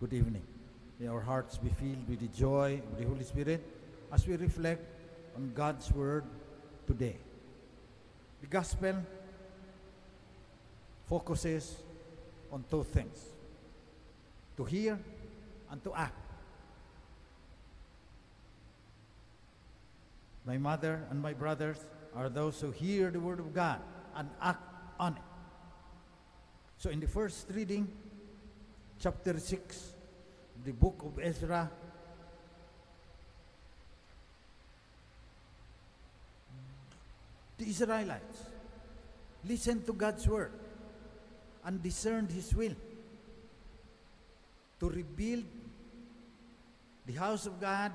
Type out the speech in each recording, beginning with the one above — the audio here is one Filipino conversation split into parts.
Good evening. May our hearts be filled with the joy of the Holy Spirit as we reflect on God's Word today. The Gospel focuses on two things to hear and to act. My mother and my brothers are those who hear the Word of God and act on it. So, in the first reading, chapter 6, the book of Ezra, the Israelites listened to God's word and discerned His will to rebuild the house of God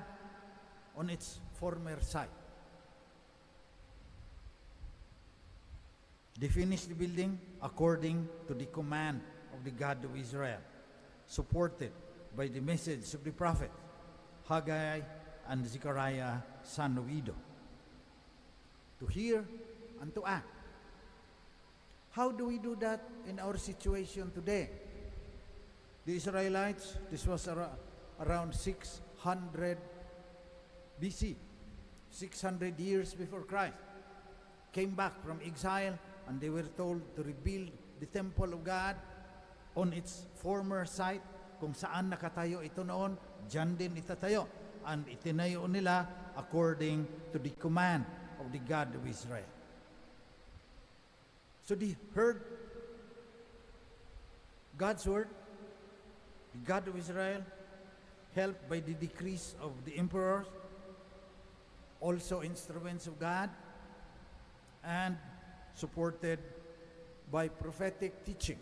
on its former site. They finished the building according to the command of the God of Israel, supported by the message of the prophet Haggai and Zechariah, son of Edo, to hear and to act. How do we do that in our situation today? The Israelites, this was ar- around 600 BC, 600 years before Christ, came back from exile and they were told to rebuild the temple of God on its former site kung saan nakatayo ito noon, dyan din itatayo. And itinayo nila according to the command of the God of Israel. So they heard God's word, the God of Israel, helped by the decrees of the emperors, also instruments of God, and supported by prophetic teaching.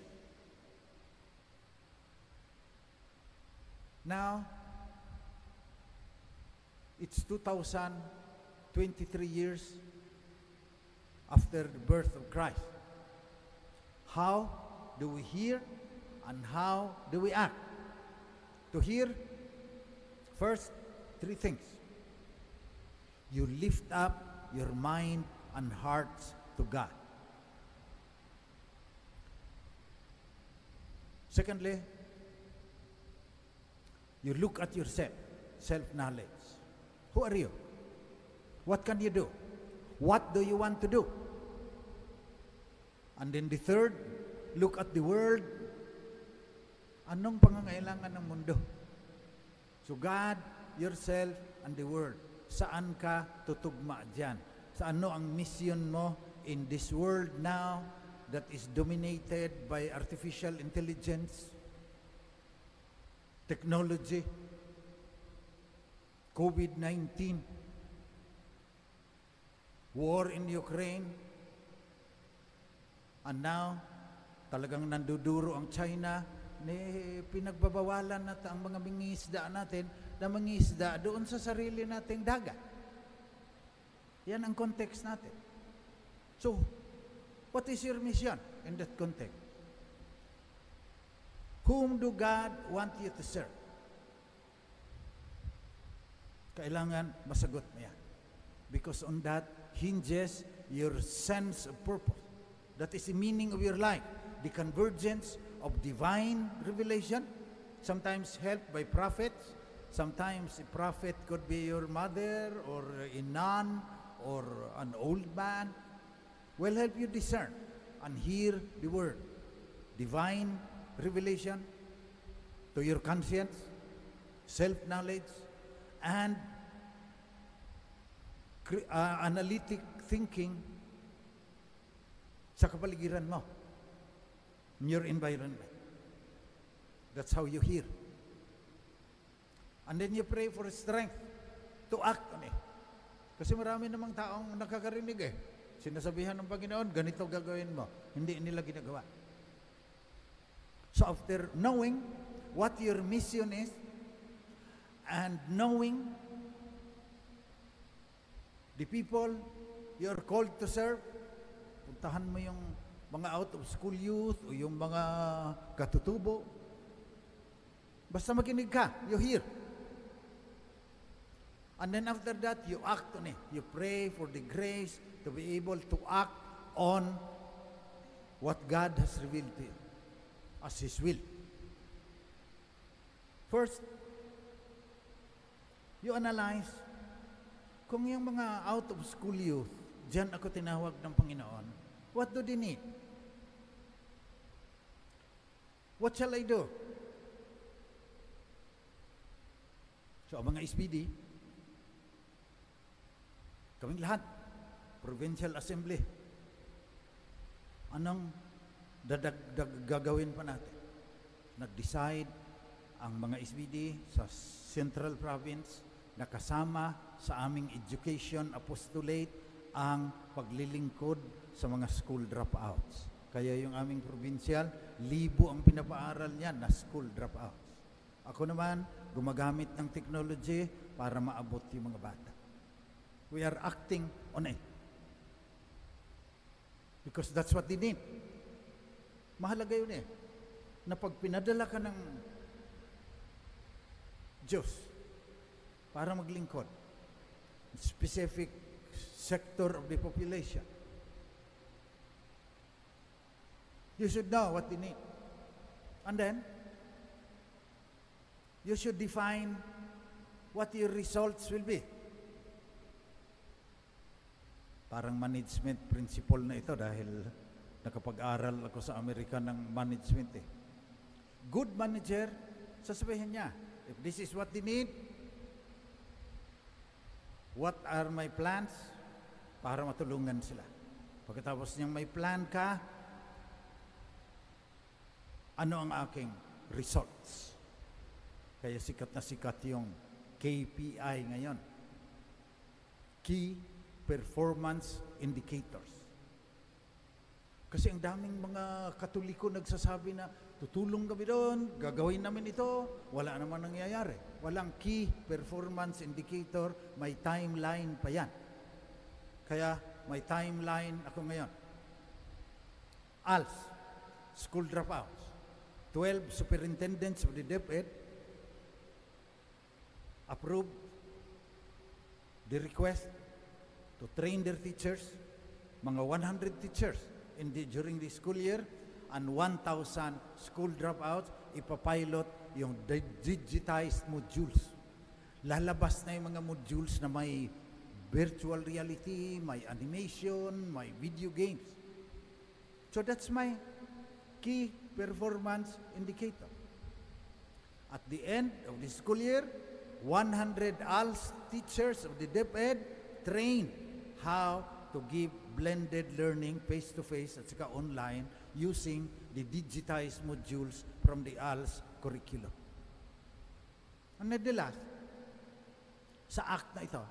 Now, it's 2023 years after the birth of Christ. How do we hear and how do we act? To hear, first, three things. You lift up your mind and hearts to God. Secondly, you look at yourself, self-knowledge. Who are you? What can you do? What do you want to do? And then the third, look at the world. Anong pangangailangan ng mundo? So God, yourself, and the world. Saan ka tutugma dyan? Sa ano ang mission mo in this world now that is dominated by artificial intelligence, technology, COVID-19, war in Ukraine, and now, talagang nanduduro ang China, ni pinagbabawalan natin ang mga mangingisda natin na mangingisda doon sa sarili nating dagat. Yan ang context natin. So, what is your mission in that context? Whom do God want you to serve? Kailangan masagot mo yan. Because on that hinges your sense of purpose. That is the meaning of your life. The convergence of divine revelation, sometimes helped by prophets. Sometimes a prophet could be your mother or a nun or an old man. Will help you discern and hear the word. Divine revelation to your conscience, self-knowledge, and uh, analytic thinking sa kapaligiran mo, in your environment. That's how you hear. And then you pray for strength to act on it. Kasi marami namang taong nakakarinig eh. Sinasabihan ng Panginoon, ganito gagawin mo. Hindi nila ginagawa. So after knowing what your mission is, and knowing the people you're called to serve, puntahan mo yung mga out of school youth o yung mga katutubo. Basta makinig ka, you hear. And then after that, you act on it. You pray for the grace to be able to act on what God has revealed to you as His will. First, you analyze kung yung mga out of school youth, diyan ako tinawag ng Panginoon, what do they need? What shall I do? So, ang mga SBD, kaming lahat, Provincial Assembly, anong dadag, gagawin pa natin? Nag-decide ang mga SBD sa Central Province na kasama sa aming education apostolate ang paglilingkod sa mga school dropouts. Kaya yung aming provincial, libo ang pinapaaral niya na school dropouts. Ako naman, gumagamit ng technology para maabot yung mga bata. We are acting on it. Because that's what they need. Mahalaga yun eh. Na pag pinadala ka ng Diyos para maglingkod, specific sector of the population, you should know what they need. And then, you should define what your results will be. Parang management principle na ito dahil nakapag-aral ako sa Amerika ng management eh. Good manager, sasabihin niya, if this is what they need, what are my plans para matulungan sila. Pagkatapos niyang may plan ka, ano ang aking results? Kaya sikat na sikat yung KPI ngayon. Key Performance Indicators. Kasi ang daming mga katoliko nagsasabi na tutulong kami doon, gagawin namin ito, wala naman nangyayari. Walang key performance indicator, may timeline pa yan. Kaya may timeline ako ngayon. ALS, school dropouts, 12 superintendents of the DepEd approved the request to train their teachers, mga 100 teachers in the, during the school year, and 1,000 school dropouts, ipapilot yung di- digitized modules. Lalabas na yung mga modules na may virtual reality, may animation, may video games. So that's my key performance indicator. At the end of the school year, 100 ALS teachers of the DepEd trained how to give blended learning face-to-face at saka online using the digitized modules from the ALS curriculum. Ang nadilas, sa act na ito,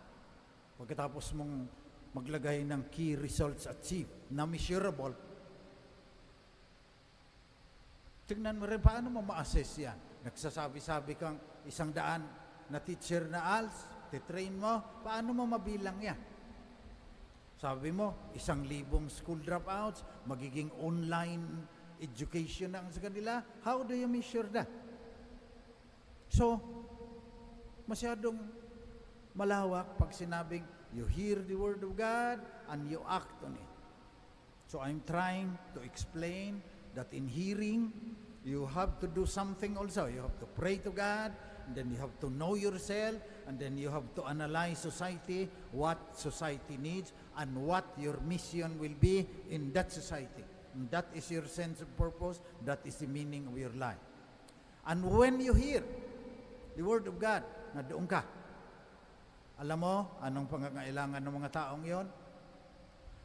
pagkatapos mong maglagay ng key results achieved na measurable, tignan mo rin paano mo ma-assess yan. Nagsasabi-sabi kang isang daan na teacher na ALS, titrain mo, paano mo mabilang yan? Sabi mo, isang libong school dropouts, magiging online education na ang sa kanila. How do you measure that? So, masyadong malawak pag sinabing you hear the word of God and you act on it. So I'm trying to explain that in hearing, you have to do something also. You have to pray to God, then you have to know yourself, and then you have to analyze society, what society needs, and what your mission will be in that society. And that is your sense of purpose, that is the meaning of your life. And when you hear the word of God, na doon ka, alam mo, anong pangangailangan ng mga taong yon?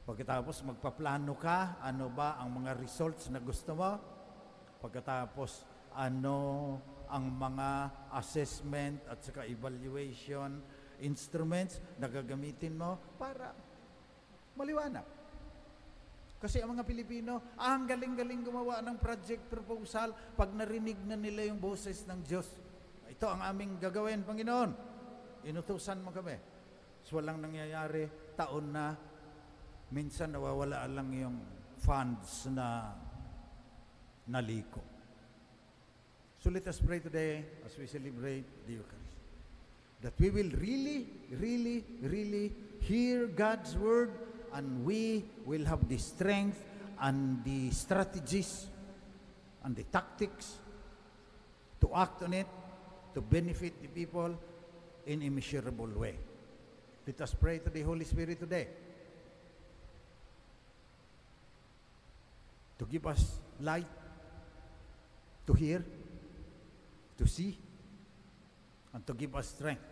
Pagkatapos magpaplano ka, ano ba ang mga results na gusto mo? Pagkatapos, ano ang mga assessment at saka evaluation instruments na gagamitin mo para maliwanag. Kasi ang mga Pilipino, ah, ang galing-galing gumawa ng project proposal pag narinig na nila yung boses ng Diyos. Ito ang aming gagawin, Panginoon. Inutusan mo kami. So walang nangyayari, taon na, minsan nawawala lang yung funds na naliko. So let us pray today as we celebrate the Eucharist. That we will really, really, really hear God's word and we will have the strength and the strategies and the tactics to act on it to benefit the people in a measurable way. Let us pray to the Holy Spirit today to give us light, to hear, to see, and to give us strength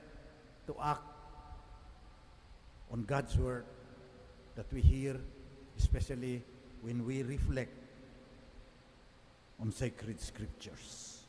to act on God's word that we hear, especially when we reflect on sacred scriptures.